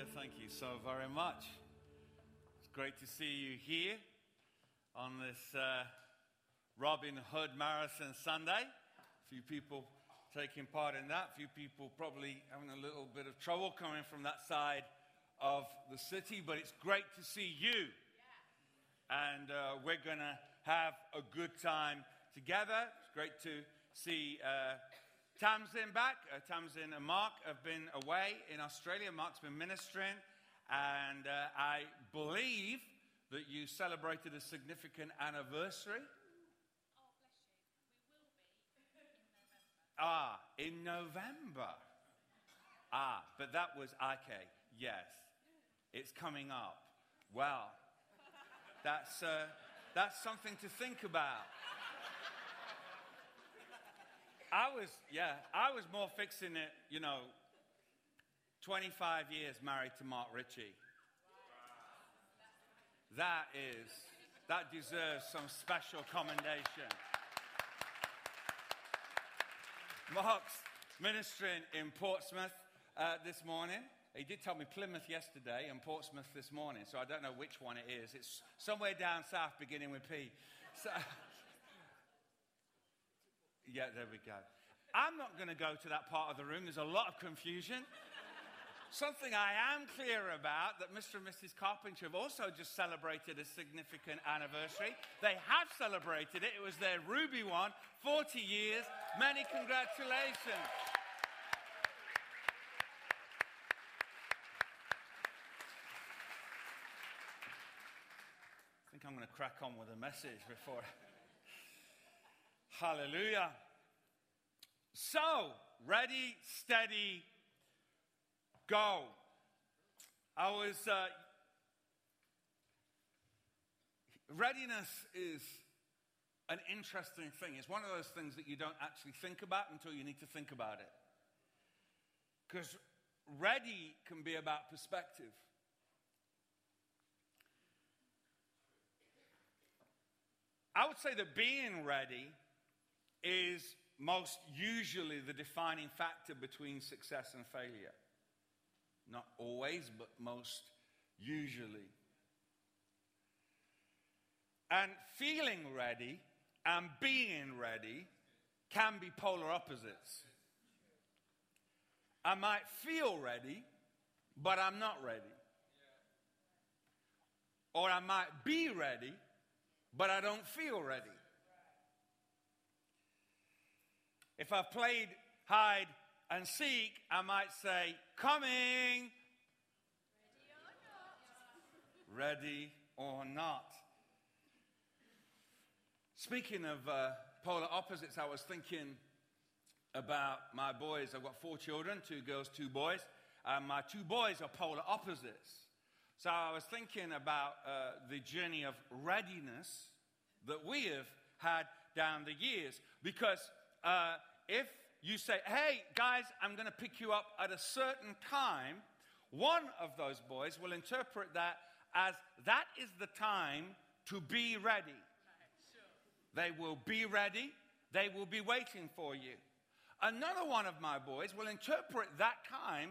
Thank you so very much. It's great to see you here on this uh, Robin Hood Marathon Sunday. A few people taking part in that, a few people probably having a little bit of trouble coming from that side of the city, but it's great to see you. And uh, we're going to have a good time together. It's great to see. Uh, Tamsin back. Uh, Tamsin and Mark have been away in Australia. Mark's been ministering, and uh, I believe that you celebrated a significant anniversary. Oh, bless you. We will be in November. Ah, in November. Ah, but that was okay. Yes, it's coming up. Well, that's uh, that's something to think about. I was, yeah, I was more fixing it, you know, 25 years married to Mark Ritchie. That is, that deserves some special commendation. Mark's ministering in Portsmouth uh, this morning. He did tell me Plymouth yesterday and Portsmouth this morning, so I don't know which one it is. It's somewhere down south beginning with P. So, yeah, there we go. I'm not going to go to that part of the room. There's a lot of confusion. Something I am clear about that Mr. and Mrs. Carpenter have also just celebrated a significant anniversary. They have celebrated it. It was their Ruby one, 40 years. Many congratulations. I think I'm going to crack on with a message before. Hallelujah. So, ready, steady, go. I was, uh, readiness is an interesting thing. It's one of those things that you don't actually think about until you need to think about it. Because ready can be about perspective. I would say that being ready is most usually the defining factor between success and failure. Not always, but most usually. And feeling ready and being ready can be polar opposites. I might feel ready, but I'm not ready. Or I might be ready, but I don't feel ready. If I've played hide and seek, I might say, coming. Ready or not. Speaking of uh, polar opposites, I was thinking about my boys. I've got four children two girls, two boys. And my two boys are polar opposites. So I was thinking about uh, the journey of readiness that we have had down the years. Because uh, if you say, hey, guys, I'm going to pick you up at a certain time, one of those boys will interpret that as that is the time to be ready. They will be ready, they will be waiting for you. Another one of my boys will interpret that time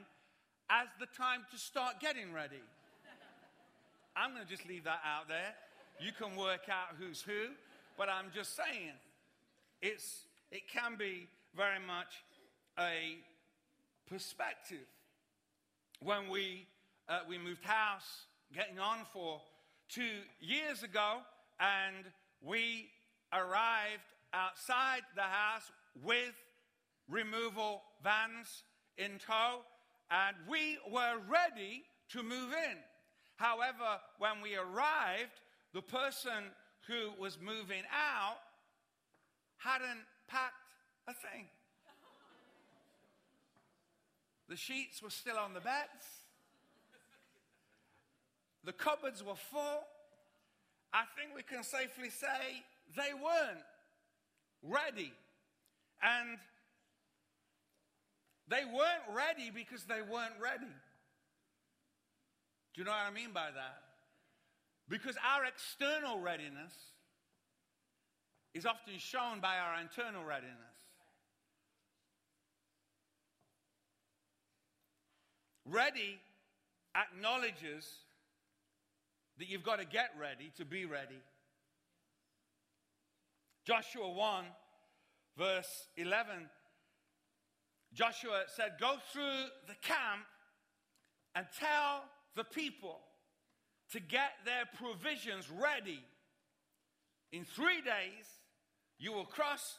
as the time to start getting ready. I'm going to just leave that out there. You can work out who's who, but I'm just saying it's, it can be very much a perspective. When we, uh, we moved house, getting on for two years ago, and we arrived outside the house with removal vans in tow, and we were ready to move in. However, when we arrived, the person who was moving out hadn't packed a thing. The sheets were still on the beds. The cupboards were full. I think we can safely say they weren't ready. And they weren't ready because they weren't ready. Do you know what I mean by that? Because our external readiness is often shown by our internal readiness. Ready acknowledges that you've got to get ready to be ready. Joshua 1, verse 11, Joshua said, Go through the camp and tell the people to get their provisions ready. In three days, you will cross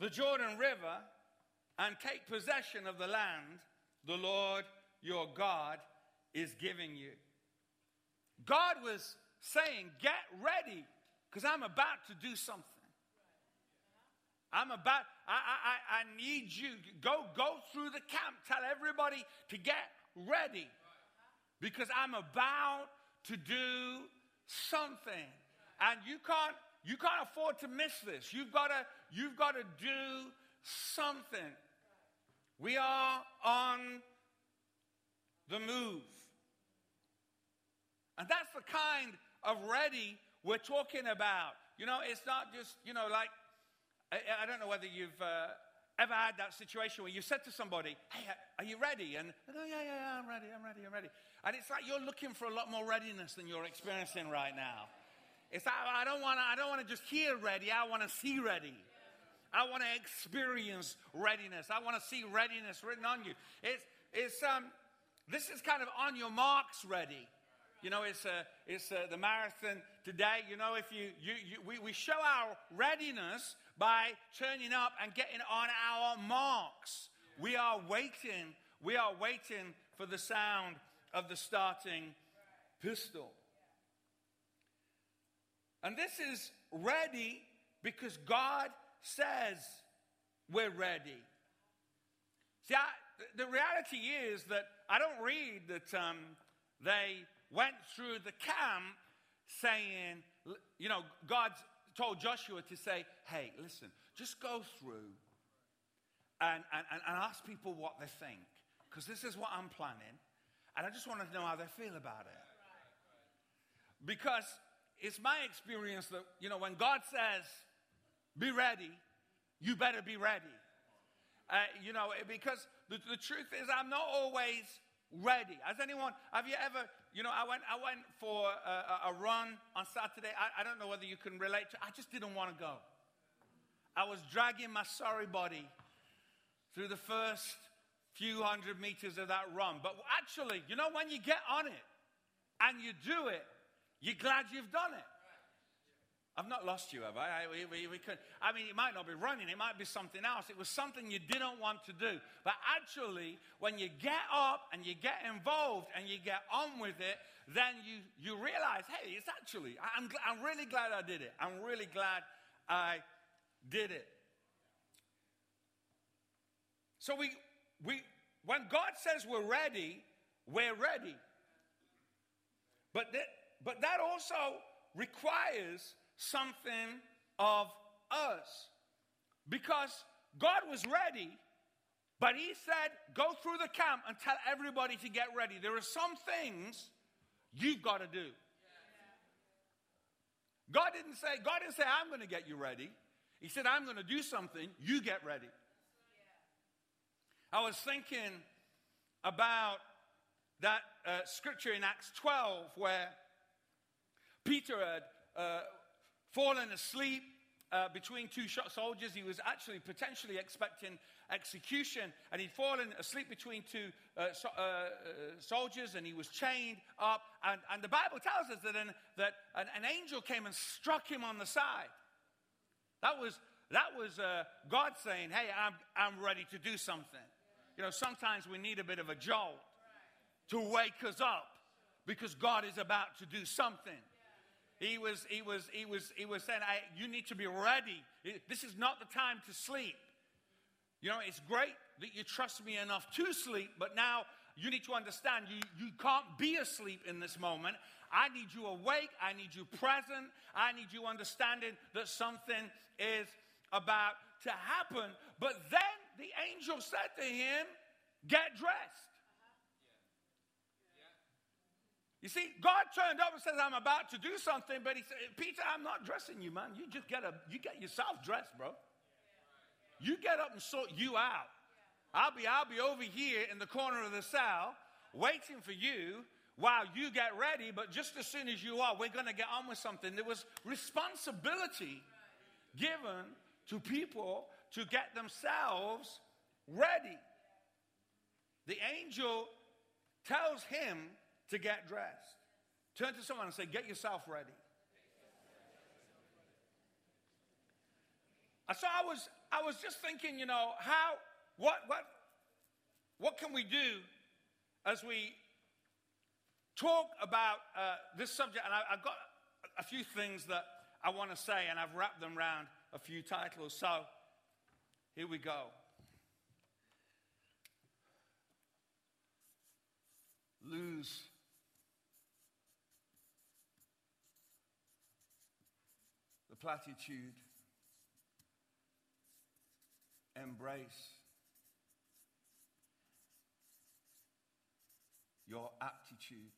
the Jordan River and take possession of the land the Lord your God is giving you. God was saying, Get ready, because I'm about to do something. I'm about, I, I, I need you. Go, go through the camp. Tell everybody to get ready. Because I'm about to do something. And you can't, you can't afford to miss this. You've got to, you've got to do something. We are on the move. And that's the kind of ready we're talking about. You know, it's not just, you know, like, I, I don't know whether you've uh, ever had that situation where you said to somebody, Hey, are you ready? And they go, Yeah, yeah, yeah, I'm ready, I'm ready, I'm ready. And it's like you're looking for a lot more readiness than you're experiencing right now. It's like, I don't want to, I don't want to just hear ready, I want to see ready. I want to experience readiness. I want to see readiness written on you. It's, it's, um, this is kind of on your marks ready. You know, it's, uh, it's uh, the marathon today. You know, if you, you, you we, we show our readiness by turning up and getting on our marks. We are waiting. We are waiting for the sound of the starting pistol. And this is ready because God says we're ready. See, I, the reality is that I don't read that um, they went through the camp saying, you know, God told Joshua to say, hey, listen, just go through and, and, and ask people what they think. Because this is what I'm planning. And I just want to know how they feel about it. Because it's my experience that, you know, when God says, be ready, you better be ready. Uh, you know, because the, the truth is, I'm not always ready. Has anyone, have you ever, you know, I went, I went for a, a run on Saturday. I, I, don't know whether you can relate to I just didn't want to go. I was dragging my sorry body through the first few hundred meters of that run. But actually, you know, when you get on it and you do it, you're glad you've done it. I've not lost you, have I? I, we, we, we could, I mean, it might not be running, it might be something else. It was something you didn't want to do. But actually, when you get up and you get involved and you get on with it, then you, you realize, hey, it's actually, I'm, I'm really glad I did it. I'm really glad I did it. So we, we, when God says we're ready, we're ready. But that, but that also requires something of us. Because God was ready, but He said, go through the camp and tell everybody to get ready. There are some things you've got to do. God didn't say, God didn't say, I'm going to get you ready. He said, I'm going to do something, you get ready. I was thinking about that uh, scripture in Acts 12 where Peter had uh, fallen asleep uh, between two soldiers. He was actually potentially expecting execution, and he'd fallen asleep between two uh, so, uh, uh, soldiers, and he was chained up. And, and the Bible tells us that, an, that an, an, angel came and struck him on the side. That was, that was uh, God saying, Hey, I'm, I'm ready to do something. You know, sometimes we need a bit of a jolt to wake us up because God is about to do something. He was, he was, he was, he was saying, You need to be ready. This is not the time to sleep. You know, it's great that you trust me enough to sleep, but now you need to understand you, you can't be asleep in this moment. I need you awake. I need you present. I need you understanding that something is about to happen. But then the angel said to him, Get dressed. You see, God turned up and says, I'm about to do something, but he said, Peter, I'm not dressing you, man. You just get a you get yourself dressed, bro. You get up and sort you out. I'll be I'll be over here in the corner of the cell waiting for you while you get ready, but just as soon as you are, we're going to get on with something. There was responsibility given to people to get themselves ready. The angel tells him to get dressed. Turn to someone and say, Get yourself ready. So I was, I was just thinking, you know, how, what, what, what can we do as we talk about uh, this subject? And I, I've got a few things that I want to say, and I've wrapped them around a few titles. So here we go. Lose the platitude embrace your aptitude.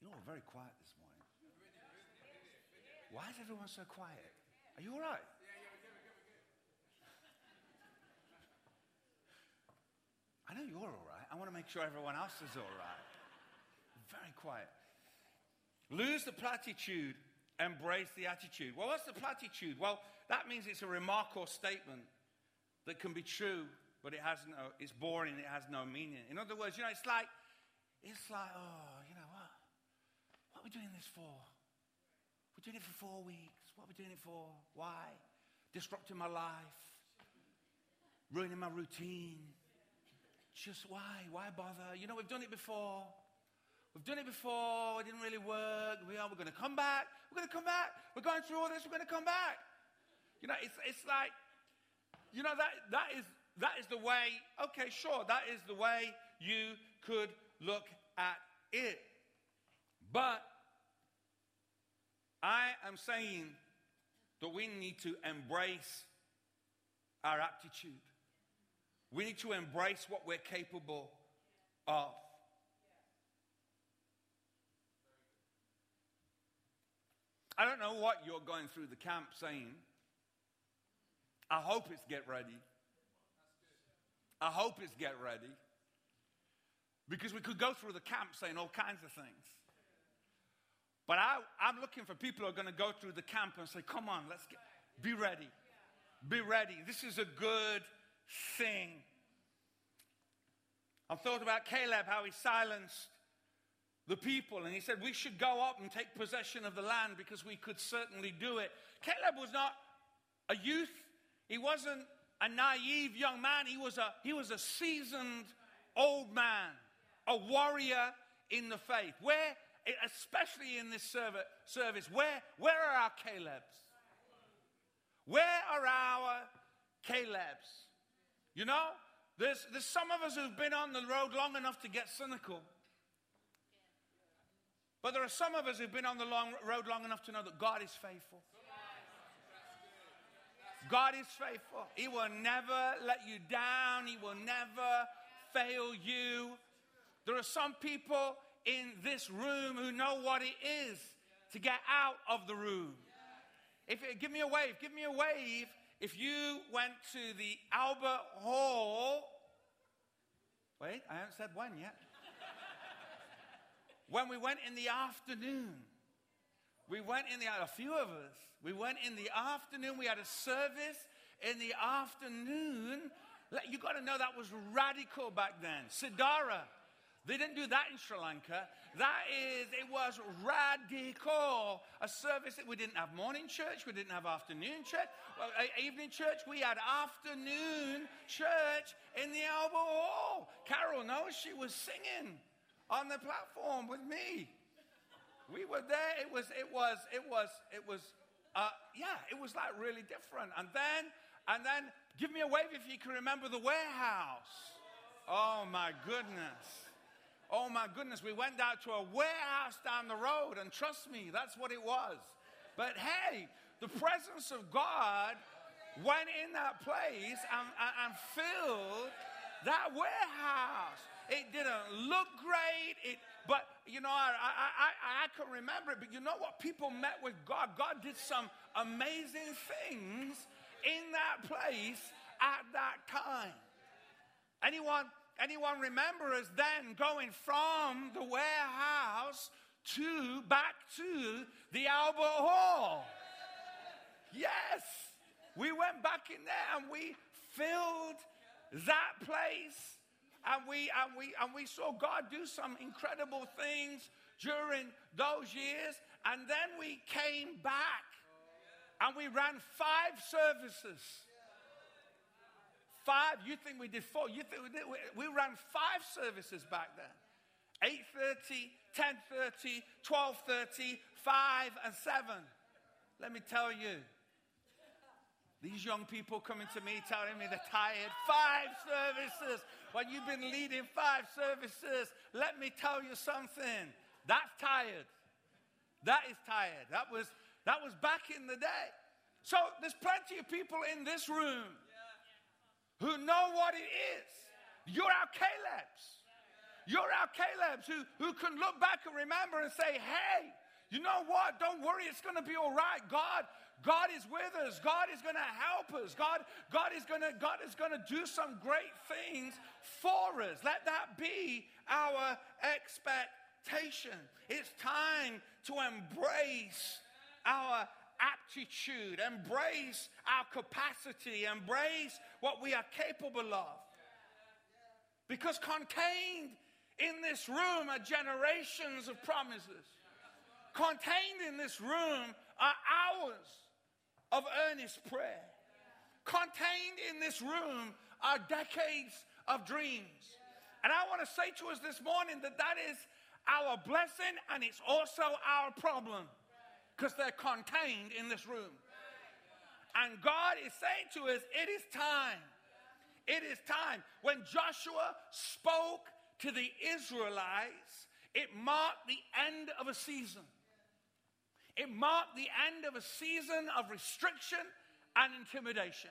You know, we're very quiet this morning. Why is everyone so quiet? Are you all right? I know you're all right. I want to make sure everyone else is all right very quiet. Lose the platitude, embrace the attitude. Well, what's the platitude? Well, that means it's a remark or statement that can be true, but it has no, it's boring, it has no meaning. In other words, you know, it's like, it's like, oh, you know what? What are we doing this for? We're doing it for four weeks. What are we doing it for? Why? Disrupting my life, ruining my routine. Just why? Why bother? You know, we've done it before. We've done it before. It didn't really work. We are. We're going to come back. We're going to come back. We're going through all this. We're going to come back. You know, it's, it's like, you know, that, that, is, that is the way, okay, sure, that is the way you could look at it. But I am saying that we need to embrace our aptitude. We need to embrace what we're capable of. I don't know what you're going through the camp saying. I hope it's get ready. I hope it's get ready. Because we could go through the camp saying all kinds of things. But I, I'm looking for people who are going to go through the camp and say, come on, let's get, be ready. Be ready. This is a good thing. I've thought about Caleb, how he silenced the people, and he said, We should go up and take possession of the land because we could certainly do it. Caleb was not a youth, he wasn't a naive young man, he was a, he was a seasoned old man, a warrior in the faith. Where, especially in this service, where, where are our Calebs? Where are our Calebs? You know, there's, there's some of us who've been on the road long enough to get cynical. But there are some of us who've been on the long road long enough to know that God is faithful. God is faithful. He will never let you down. He will never fail you. There are some people in this room who know what it is to get out of the room. If give me a wave, give me a wave. If you went to the Albert Hall, wait, I haven't said when yet when we went in the afternoon, we went in the, a few of us, we went in the afternoon, we had a service in the afternoon. You got to know that was radical back then. Sidara, they didn't do that in Sri Lanka. That is, it was radical. A service that we didn't have morning church, we didn't have afternoon church, well, evening church. We had afternoon church in the Albert Hall. Carol knows she was singing on the platform with me. We were there. It was, it was, it was, it was, uh, yeah, it was like really different. And then, and then, give me a wave if you can remember the warehouse. Oh my goodness. Oh my goodness. We went down to a warehouse down the road, and trust me, that's what it was. But hey, the presence of God went in that place and, and, and filled that warehouse. It didn't look great. It, but, you know, I, I, I, I can remember it. But you know what? People met with God. God did some amazing things in that place at that time. Anyone, anyone remember us then going from the warehouse to back to the Albert Hall? Yes. We went back in there and we filled that place and we and we and we saw God do some incredible things during those years and then we came back and we ran five services five you think we did four you think we did we, we ran five services back then 8.30 10.30 12.30 5 and 7 let me tell you these young people coming to me telling me they're tired. Five services. When you've been leading five services, let me tell you something. That's tired. That is tired. That was, that was back in the day. So there's plenty of people in this room who know what it is. You're our Calebs. You're our Calebs who, who can look back and remember and say, hey, you know what? Don't worry, it's going to be all right. God, God is with us. God is going to help us. God, God is going to, God is going to do some great things for us. Let that be our expectation. It's time to embrace our aptitude, embrace our capacity, embrace what we are capable of. Because contained in this room are generations of promises. Contained in this room are hours of earnest prayer. Contained in this room are decades of dreams. And I want to say to us this morning that that is our blessing and it's also our problem because they're contained in this room. And God is saying to us, it is time. It is time. When Joshua spoke to the Israelites, it marked the end of a season. It marked the end of a season of restriction and intimidation.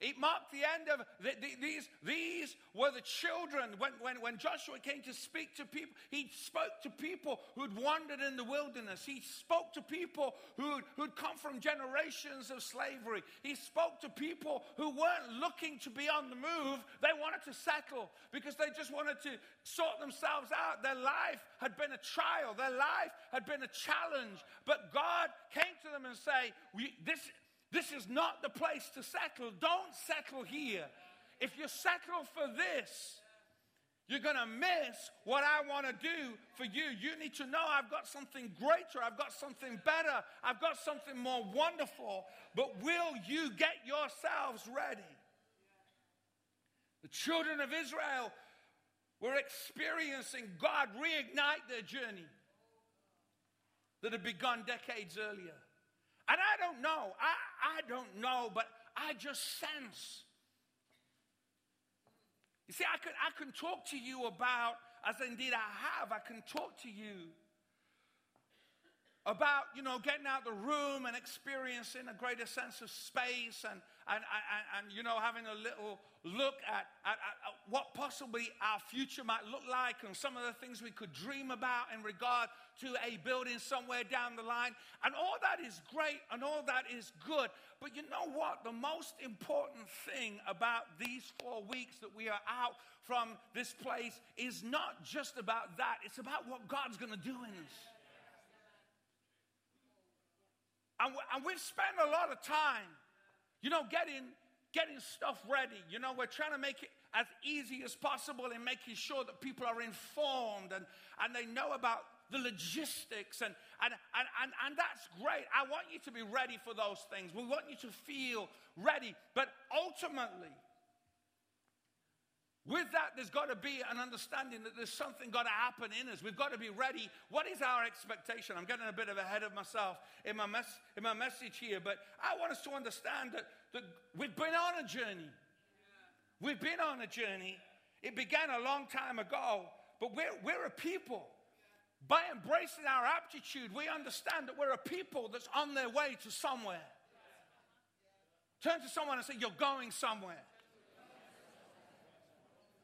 It marked the end of the, the, these. These were the children. When, when, when Joshua came to speak to people, he spoke to people who'd wandered in the wilderness. He spoke to people who'd, who'd come from generations of slavery. He spoke to people who weren't looking to be on the move. They wanted to settle because they just wanted to sort themselves out. Their life had been a trial, their life had been a challenge. But God came to them and say, This this is not the place to settle. Don't settle here. If you settle for this, you're going to miss what I want to do for you. You need to know I've got something greater, I've got something better, I've got something more wonderful. But will you get yourselves ready? The children of Israel were experiencing God reignite their journey that had begun decades earlier. And I don't know, I, I don't know, but I just sense. You see, I can, I can talk to you about, as indeed I have, I can talk to you about, you know, getting out the room and experiencing a greater sense of space and, and, and, and you know, having a little look at, at, at, what possibly our future might look like and some of the things we could dream about in regard to a building somewhere down the line. And all that is great and all that is good. But you know what? The most important thing about these four weeks that we are out from this place is not just about that, it's about what God's going to do in us. And, and we've spent a lot of time, you know, getting, getting stuff ready. You know, we're trying to make it as easy as possible in making sure that people are informed and, and they know about the logistics. And, and, and, and, and that's great. I want you to be ready for those things. We want you to feel ready. But ultimately, with that, there's got to be an understanding that there's something got to happen in us. We've got to be ready. What is our expectation? I'm getting a bit of ahead of myself in my, mes- in my message here, but I want us to understand that, that we've been on a journey. We've been on a journey. It began a long time ago, but we're, we're a people. By embracing our aptitude, we understand that we're a people that's on their way to somewhere. Turn to someone and say, You're going somewhere.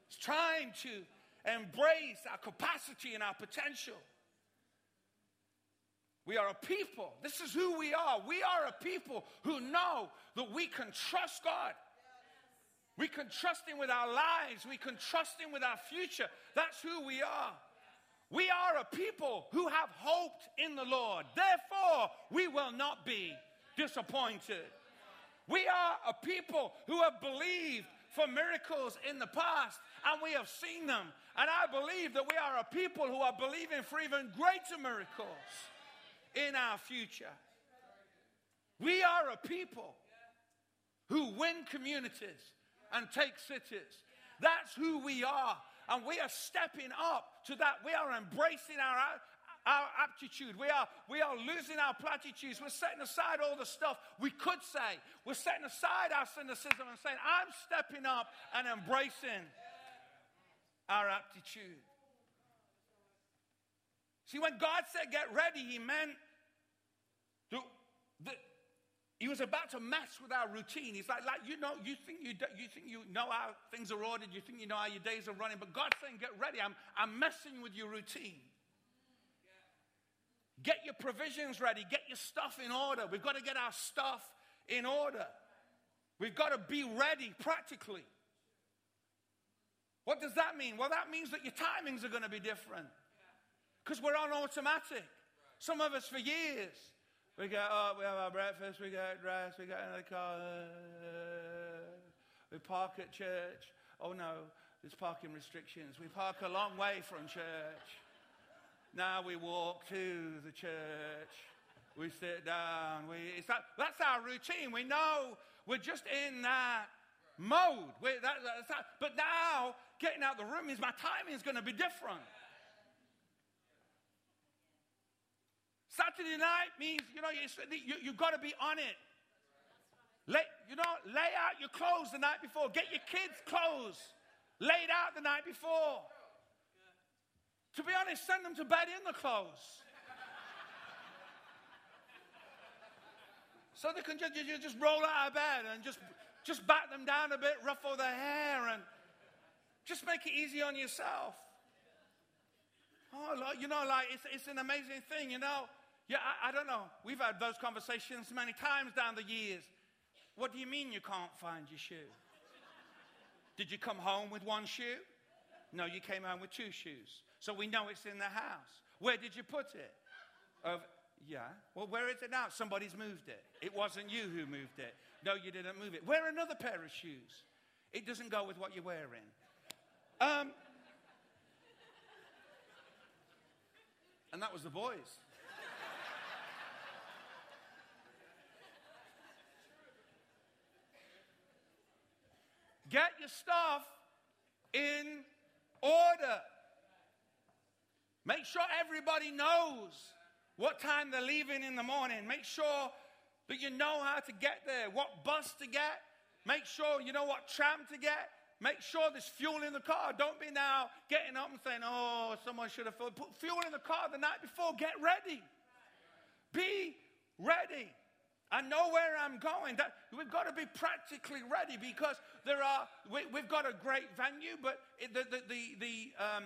It's time to embrace our capacity and our potential. We are a people. This is who we are. We are a people who know that we can trust God. We can trust Him with our lives. We can trust Him with our future. That's who we are. We are a people who have hoped in the Lord. Therefore, we will not be disappointed. We are a people who have believed for miracles in the past and we have seen them. And I believe that we are a people who are believing for even greater miracles in our future. We are a people who win communities and take cities. That's who we are. And we are stepping up to that. We are embracing our, our aptitude. We are, we are losing our platitudes. We're setting aside all the stuff we could say. We're setting aside our cynicism and saying, I'm stepping up and embracing our aptitude. See, when God said get ready, He meant the, he was about to mess with our routine. He's like, like you know, you think you, you think you know how things are ordered, you think you know how your days are running, but God's saying, get ready. I'm, I'm messing with your routine. Get your provisions ready. Get your stuff in order. We've got to get our stuff in order. We've got to be ready practically. What does that mean? Well, that means that your timings are going to be different because we're on automatic. Some of us for years we get up, oh, we have our breakfast, we get dressed, we get in the car, we park at church. Oh no, there's parking restrictions. We park a long way from church. Now we walk to the church. We sit down. We, it's that, that's our routine. We know we're just in that mode. That, that. But now, getting out the room means my timing is going to be different. Saturday night means, you know, you, you, you've got to be on it. Lay, you know, lay out your clothes the night before. Get your kids' clothes laid out the night before. To be honest, send them to bed in the clothes. so they can just, just roll out of bed and just, just back them down a bit, ruffle their hair, and just make it easy on yourself. Oh, you know, like it's, it's an amazing thing, you know. Yeah, I, I don't know. We've had those conversations many times down the years. What do you mean you can't find your shoe? Did you come home with one shoe? No, you came home with two shoes. So we know it's in the house. Where did you put it? Of, yeah. Well, where is it now? Somebody's moved it. It wasn't you who moved it. No, you didn't move it. Wear another pair of shoes. It doesn't go with what you're wearing. Um, and that was the boys. Get your stuff in order. Make sure everybody knows what time they're leaving in the morning. Make sure that you know how to get there, what bus to get. Make sure you know what tram to get. Make sure there's fuel in the car. Don't be now getting up and saying, oh, someone should have Put fuel in the car the night before. Get ready. Be ready. I know where I'm going. That, we've got to be practically ready because there are, we, have got a great venue, but the, the, the, the, um,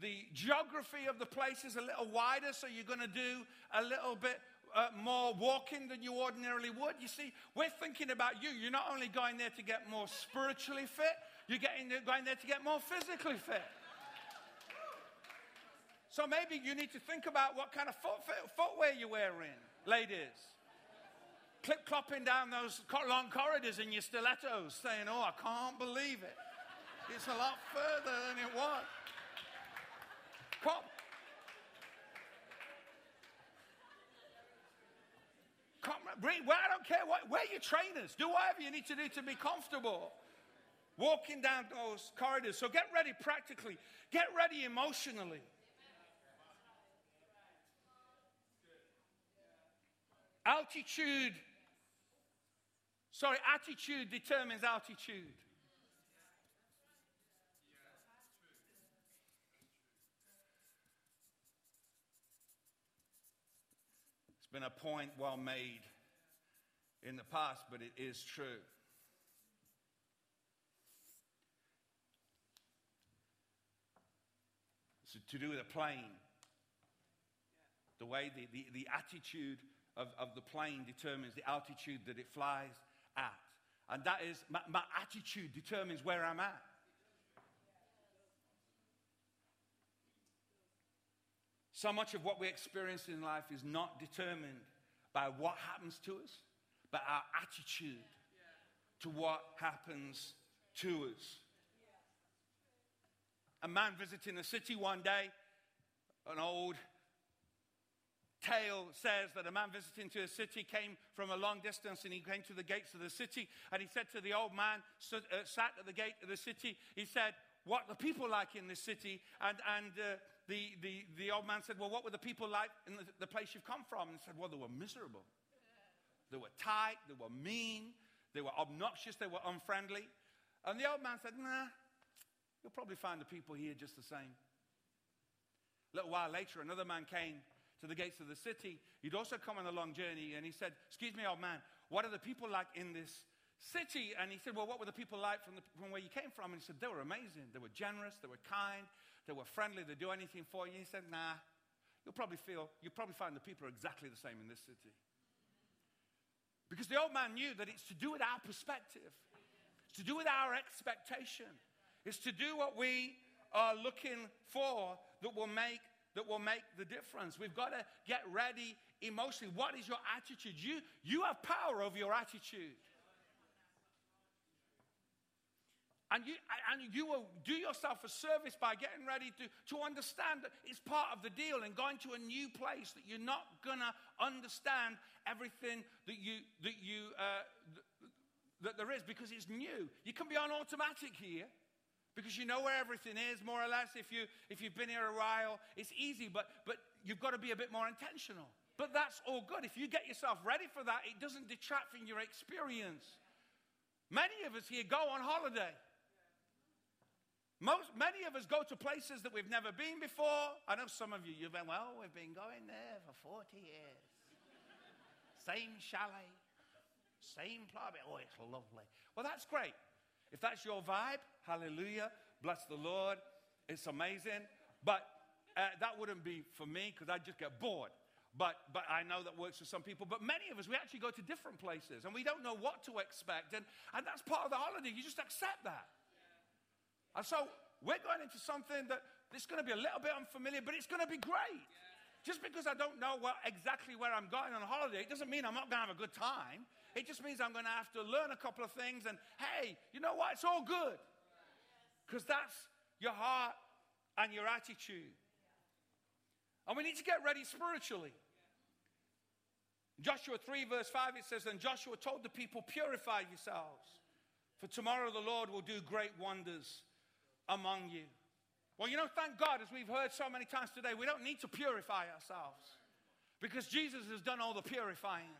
the geography of the place is a little wider, so you're going to do a little bit uh, more walking than you ordinarily would. You see, we're thinking about you. You're not only going there to get more spiritually fit, you're getting, going there to get more physically fit. So maybe you need to think about what kind of foot, footwear you're wearing, ladies clip clopping down those long corridors in your stilettos, saying, Oh, I can't believe it. It's a lot further than it was. Come. Come, bring, well, I don't care what, wear your trainers. Do whatever you need to do to be comfortable. Walking down those corridors. So get ready practically, get ready emotionally. Altitude Sorry, attitude determines altitude. Been a point well made in the past, but it is true. to, to do with a plane. The way the, the, the attitude of, of the plane determines the altitude that it flies at. And that is, my, my attitude determines where I'm at. So much of what we experience in life is not determined by what happens to us, but our attitude to what happens to us. A man visiting a city one day, an old tale says that a man visiting to a city came from a long distance and he came to the gates of the city and he said to the old man uh, sat at the gate of the city he said what the people like in this city and, and uh, the, the, the old man said well what were the people like in the, the place you've come from and he said well they were miserable they were tight they were mean they were obnoxious they were unfriendly and the old man said nah you'll probably find the people here just the same a little while later another man came to the gates of the city. He'd also come on a long journey and he said, Excuse me, old man, what are the people like in this city? And he said, Well, what were the people like from, the, from where you came from? And he said, They were amazing. They were generous. They were kind. They were friendly. They'd do anything for you. He said, Nah, you'll probably feel, you'll probably find the people are exactly the same in this city. Because the old man knew that it's to do with our perspective, it's to do with our expectation, it's to do what we are looking for that will make that will make the difference. We've got to get ready emotionally. What is your attitude? You, you have power over your attitude. And you, and you will do yourself a service by getting ready to, to understand that it's part of the deal and going to a new place that you're not going to understand everything that, you, that, you, uh, that there is because it's new. You can be on automatic here because you know where everything is, more or less. If, you, if you've been here a while, it's easy, but, but you've got to be a bit more intentional. But that's all good. If you get yourself ready for that, it doesn't detract from your experience. Many of us here go on holiday. Most, many of us go to places that we've never been before. I know some of you, you've been, well, we've been going there for 40 years. same chalet, same club. Oh, it's lovely. Well, that's great. If that's your vibe, hallelujah, bless the Lord. It's amazing. But uh, that wouldn't be for me because I'd just get bored. But, but I know that works for some people. But many of us, we actually go to different places and we don't know what to expect. And, and that's part of the holiday. You just accept that. And so we're going into something that is going to be a little bit unfamiliar, but it's going to be great. Just because I don't know what, exactly where I'm going on holiday, it doesn't mean I'm not going to have a good time. It just means I'm going to have to learn a couple of things. And hey, you know what? It's all good. Because that's your heart and your attitude. And we need to get ready spiritually. Joshua 3, verse 5, it says, And Joshua told the people, Purify yourselves, for tomorrow the Lord will do great wonders among you. Well, you know, thank God, as we've heard so many times today, we don't need to purify ourselves because Jesus has done all the purifying.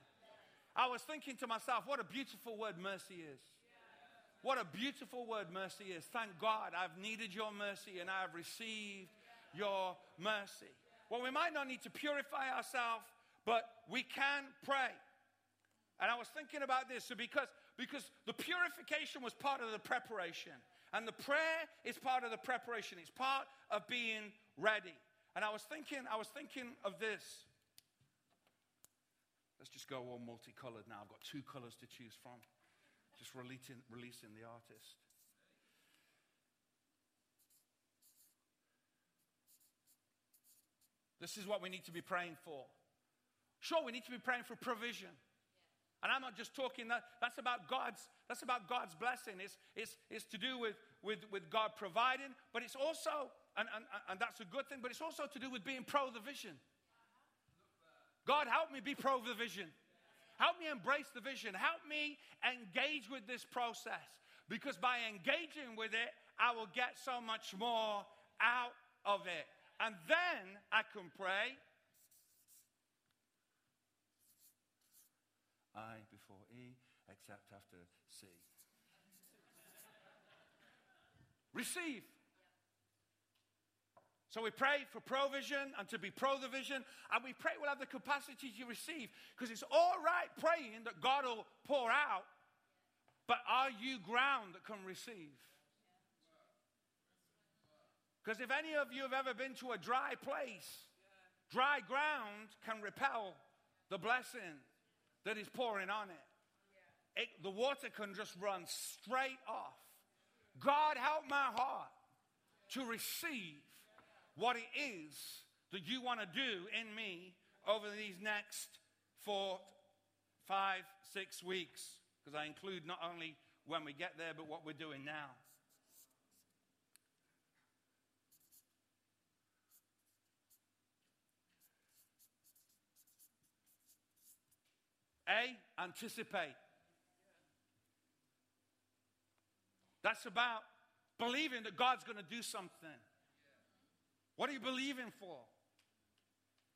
I was thinking to myself, what a beautiful word mercy is. What a beautiful word mercy is. Thank God I've needed your mercy and I have received your mercy. Well, we might not need to purify ourselves, but we can pray. And I was thinking about this so because, because the purification was part of the preparation. And the prayer is part of the preparation. It's part of being ready. And I was thinking, I was thinking of this. Let's just go all multicolored now. I've got two colors to choose from. Just releasing, releasing the artist. This is what we need to be praying for. Sure, we need to be praying for provision. And I'm not just talking that, that's about God's, that's about God's blessing. It's, it's, it's to do with, with, with God providing, but it's also, and, and, and that's a good thing, but it's also to do with being pro the vision. God, help me be pro the vision. Help me embrace the vision. Help me engage with this process. Because by engaging with it, I will get so much more out of it. And then I can pray. I before E, except after C. Receive. So we pray for provision and to be pro the vision, and we pray we'll have the capacity to receive. Because it's all right praying that God will pour out, but are you ground that can receive? Because if any of you have ever been to a dry place, dry ground can repel the blessing that is pouring on it. it. The water can just run straight off. God, help my heart to receive what it is that you want to do in me over these next four, five, six weeks. Because I include not only when we get there, but what we're doing now. A, anticipate. That's about believing that God's going to do something. What are you believing for?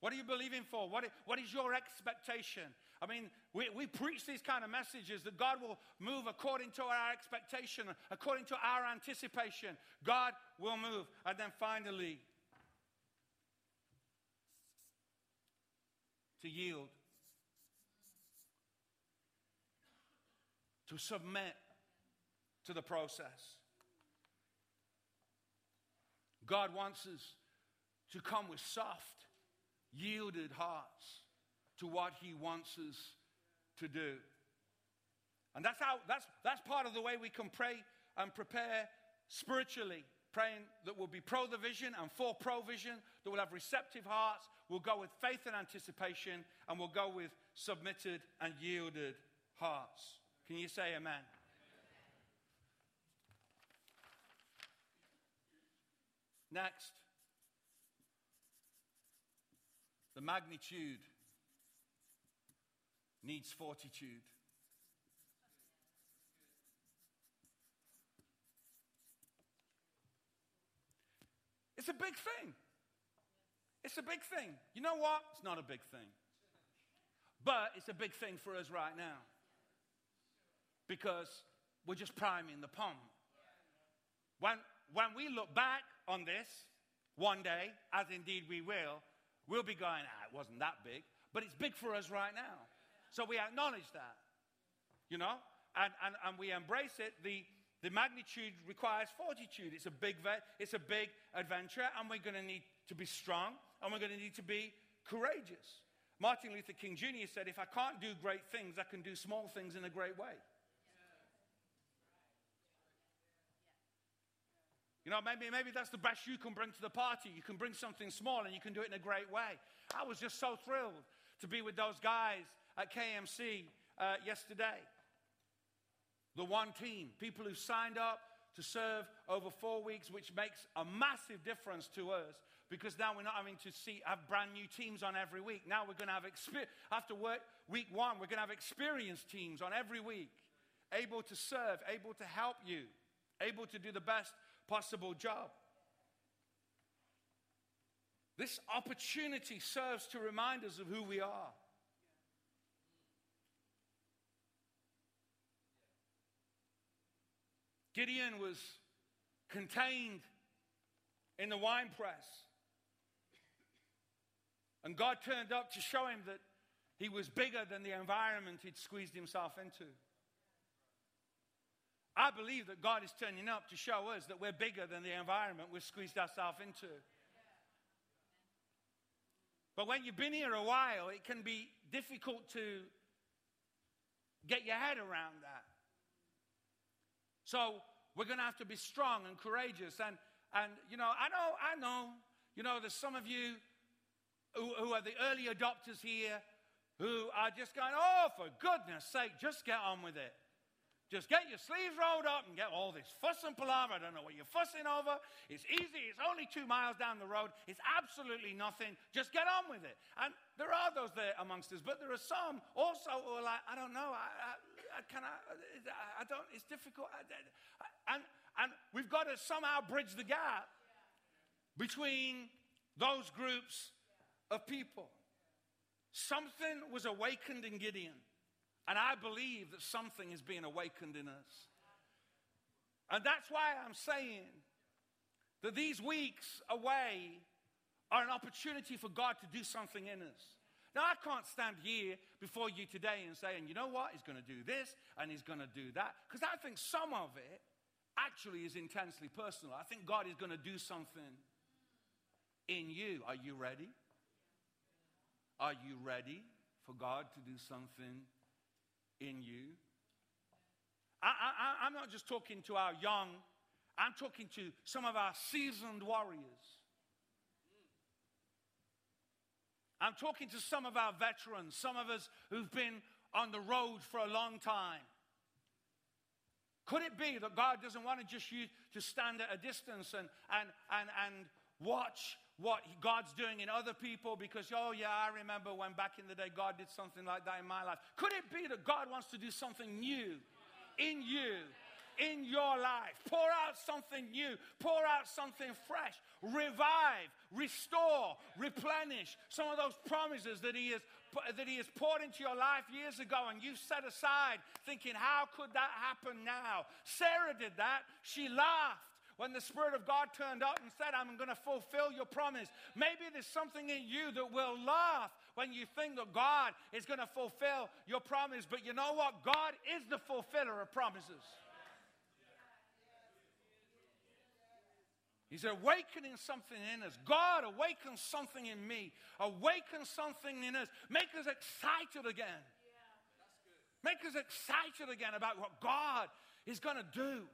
What are you believing for? What, what is your expectation? I mean, we, we preach these kind of messages that God will move according to our expectation, according to our anticipation. God will move. And then finally, to yield, to submit to the process. God wants us to come with soft, yielded hearts to what He wants us to do. And that's how that's that's part of the way we can pray and prepare spiritually, praying that we'll be pro the vision and for provision, that we'll have receptive hearts, we'll go with faith and anticipation, and we'll go with submitted and yielded hearts. Can you say amen? Next, the magnitude needs fortitude. It's a big thing. It's a big thing. You know what? It's not a big thing. But it's a big thing for us right now. Because we're just priming the pump. When, when we look back on this one day, as indeed we will, we'll be going, ah, it wasn't that big. But it's big for us right now. So we acknowledge that, you know, and, and, and we embrace it. The, the magnitude requires fortitude. It's a big, it's a big adventure, and we're going to need to be strong, and we're going to need to be courageous. Martin Luther King Jr. said, If I can't do great things, I can do small things in a great way. You know, maybe, maybe that's the best you can bring to the party. You can bring something small and you can do it in a great way. I was just so thrilled to be with those guys at KMC uh, yesterday. The one team, people who signed up to serve over four weeks, which makes a massive difference to us because now we're not having to see have brand new teams on every week. Now we're going to have after work week one, we're going to have experienced teams on every week, able to serve, able to help you, able to do the best possible job. This opportunity serves to remind us of who we are. Gideon was contained in the wine press. And God turned up to show him that he was bigger than the environment he'd squeezed himself into. I believe that God is turning up to show us that we're bigger than the environment we've squeezed ourselves into. But when you've been here a while, it can be difficult to get your head around that. So we're going to have to be strong and courageous. And, and you know, I know, I know, you know, there's some of you who, who are the early adopters here who are just going, oh, for goodness sake, just get on with it. Just get your sleeves rolled up and get all this fuss and palaver. I don't know what you're fussing over. It's easy. It's only two miles down the road. It's absolutely nothing. Just get on with it. And there are those there amongst us, but there are some also who are like, I don't know. I, I, I can I, I don't. It's difficult. And and we've got to somehow bridge the gap between those groups of people. Something was awakened in Gideon. And I believe that something is being awakened in us. And that's why I'm saying that these weeks away are an opportunity for God to do something in us. Now, I can't stand here before you today and say, and you know what? He's going to do this and he's going to do that. Because I think some of it, actually is intensely personal. I think God is going to do something in you. Are you ready? Are you ready for God to do something in you? I—I'm not just talking to our young, I'm talking to some of our seasoned warriors. I'm talking to some of our veterans, some of us who've been on the road for a long time. Could it be that God doesn't want to just you to stand at a distance and, and, and, and watch what God's doing in other people because, oh, yeah, I remember when back in the day God did something like that in my life? Could it be that God wants to do something new in you? In your life, pour out something new, pour out something fresh, revive, restore, replenish some of those promises that He has that He has poured into your life years ago and you set aside thinking, how could that happen now? Sarah did that. She laughed when the Spirit of God turned up and said, I'm going to fulfill your promise. Maybe there's something in you that will laugh when you think that God is going to fulfill your promise. But you know what? God is the fulfiller of promises. He's awakening something in us. God awakens something in me. Awaken something in us. Make us excited again. Make us excited again about what God is going to do.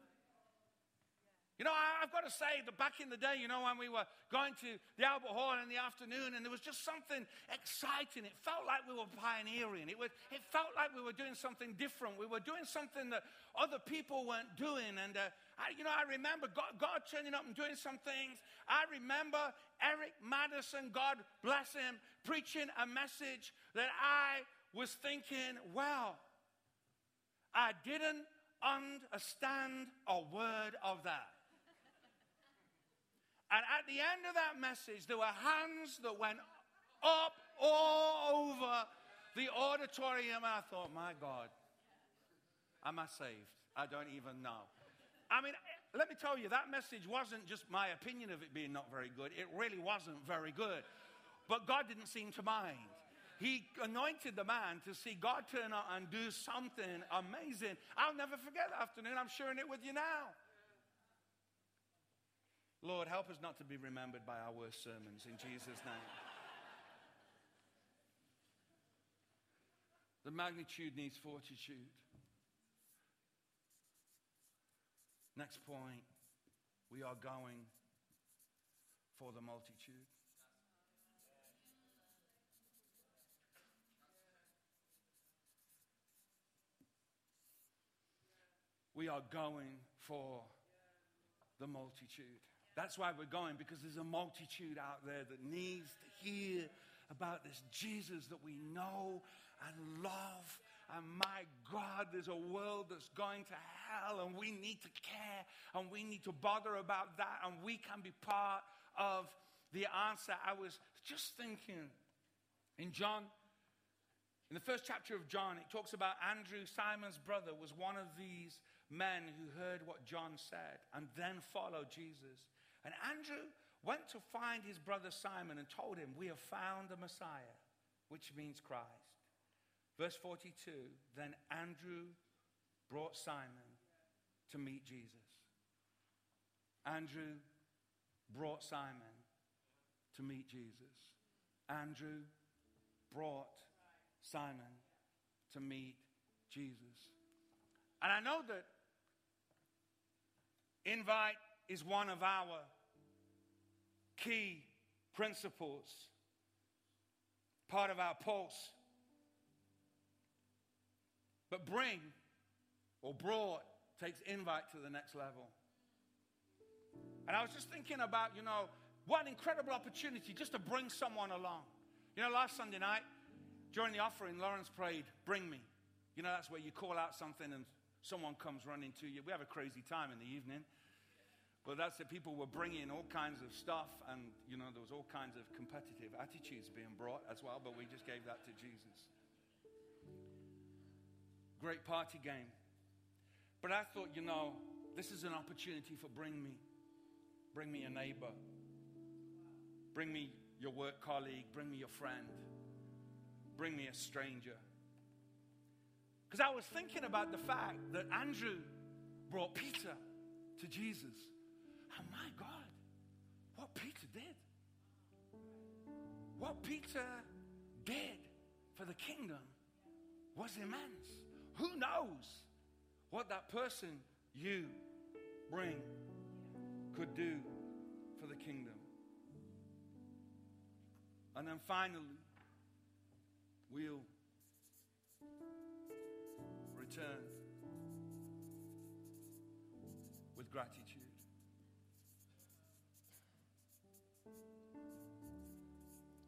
You know, I, have got to say that back in the day, you know, when we were going to the Albert Hall in the afternoon and there was just something exciting. It felt like we were pioneering. It, was, it felt like we were doing something different. We were doing something that other people weren't doing. And, uh, I, you know, I remember God, God turning up and doing some things. I remember Eric Madison, God bless him, preaching a message that I was thinking, well, I didn't understand a word of that. And at the end of that message, there were hands that went up all over the auditorium. I thought, my God, am I saved? I don't even know. I mean, let me tell you, that message wasn't just my opinion of it being not very good. It really wasn't very good. But God didn't seem to mind. He anointed the man to see God turn up and do something amazing. I'll never forget that afternoon. I'm sharing it with you now. Lord, help us not to be remembered by our worst sermons in Jesus' name. the magnitude needs fortitude. Next point we are going for the multitude. We are going for the multitude. That's why we're going, because there's a multitude out there that needs to hear about this Jesus that we know and love. And my God, there's a world that's going to hell, and we need to care and we need to bother about that, and we can be part of the answer. I was just thinking in John, in the first chapter of John, it talks about Andrew, Simon's brother, was one of these men who heard what John said and then followed Jesus. And Andrew went to find his brother Simon and told him, We have found the Messiah, which means Christ. Verse 42 Then Andrew brought Simon to meet Jesus. Andrew brought Simon to meet Jesus. Andrew brought Simon to meet Jesus. And I know that invite is one of our key principles, part of our pulse. But bring or brought takes invite to the next level. And I was just thinking about, you know, what an incredible opportunity just to bring someone along. You know, last Sunday night, during the offering, Lawrence prayed, Bring me. You know, that's where you call out something and someone comes running to you. We have a crazy time in the evening. But that's it. People were bringing all kinds of stuff, and you know there was all kinds of competitive attitudes being brought as well. But we just gave that to Jesus. Great party game. But I thought, you know, this is an opportunity for bring me, bring me a neighbor, bring me your work colleague, bring me your friend, bring me a stranger. Because I was thinking about the fact that Andrew brought Peter to Jesus. And my God, what Peter did, what Peter did for the kingdom was immense. Who knows what that person you bring could do for the kingdom? And then finally, we'll return with gratitude.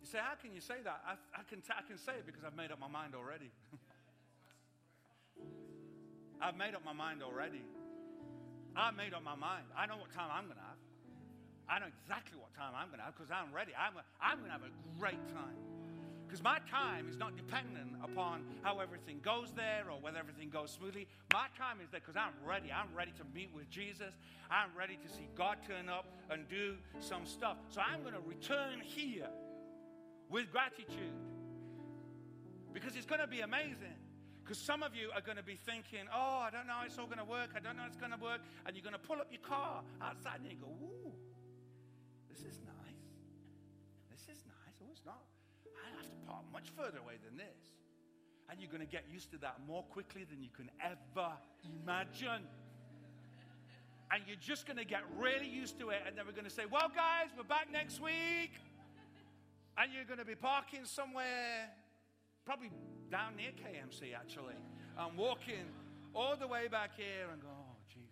Say, How can you say that? I, I can, I can say it because I've made up my mind already. I've made up my mind already. I've made up my mind. I know what time I'm going to have. I know exactly what time I'm going to have because I'm ready. I'm, I'm going to have a great time. Because my time is not dependent upon how everything goes there or whether everything goes smoothly. My time is there because I'm ready. I'm ready to meet with Jesus. I'm ready to see God turn up and do some stuff. So I'm going to return here with gratitude because it's going to be amazing. Because some of you are going to be thinking, oh, I don't know it's all going to work. I don't know it's going to work. And you're going to pull up your car outside and you go, ooh, this is nice. This is nice. Oh, it's not. I have to park much further away than this. And you're going to get used to that more quickly than you can ever imagine. And you're just going to get really used to it. And then we're going to say, well, guys, we're back next week. And you're going to be parking somewhere, probably down near KMC, actually, and walking all the way back here and go, oh, Jesus.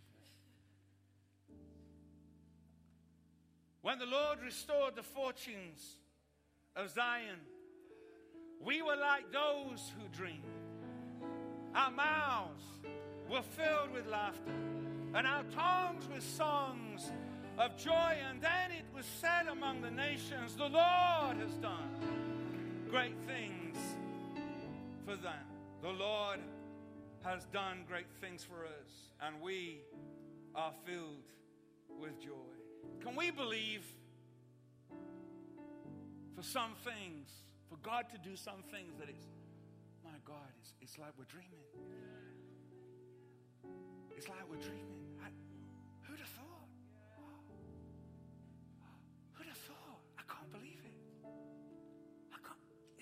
When the Lord restored the fortunes of Zion, we were like those who dream. Our mouths were filled with laughter, and our tongues with songs of joy. And then it was said among the nations, The Lord has done great things for them. The Lord has done great things for us, and we are filled with joy. Can we believe for some things? for God to do some things that it's, my God, it's, it's like we're dreaming. It's like we're dreaming.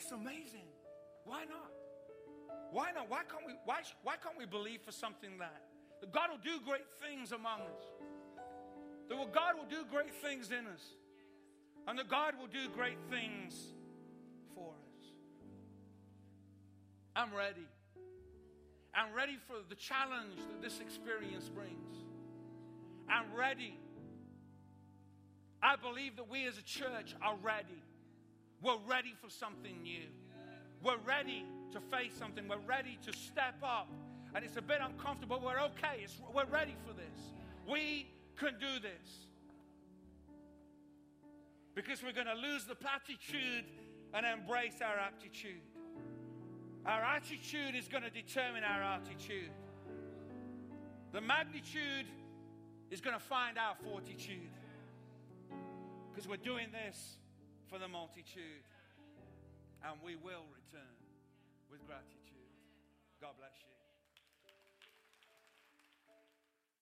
It's amazing. Why not? Why not? Why can't we? Why, why can't we believe for something that, that God will do great things among us? That God will do great things in us, and that God will do great things for us. I'm ready. I'm ready for the challenge that this experience brings. I'm ready. I believe that we as a church are ready. We're ready for something new. We're ready to face something. We're ready to step up. And it's a bit uncomfortable. We're okay. It's, we're ready for this. We can do this. Because we're going to lose the platitude and embrace our aptitude. Our attitude is going to determine our altitude. The magnitude is going to find our fortitude. Because we're doing this for the multitude. And we will return with gratitude. God bless you.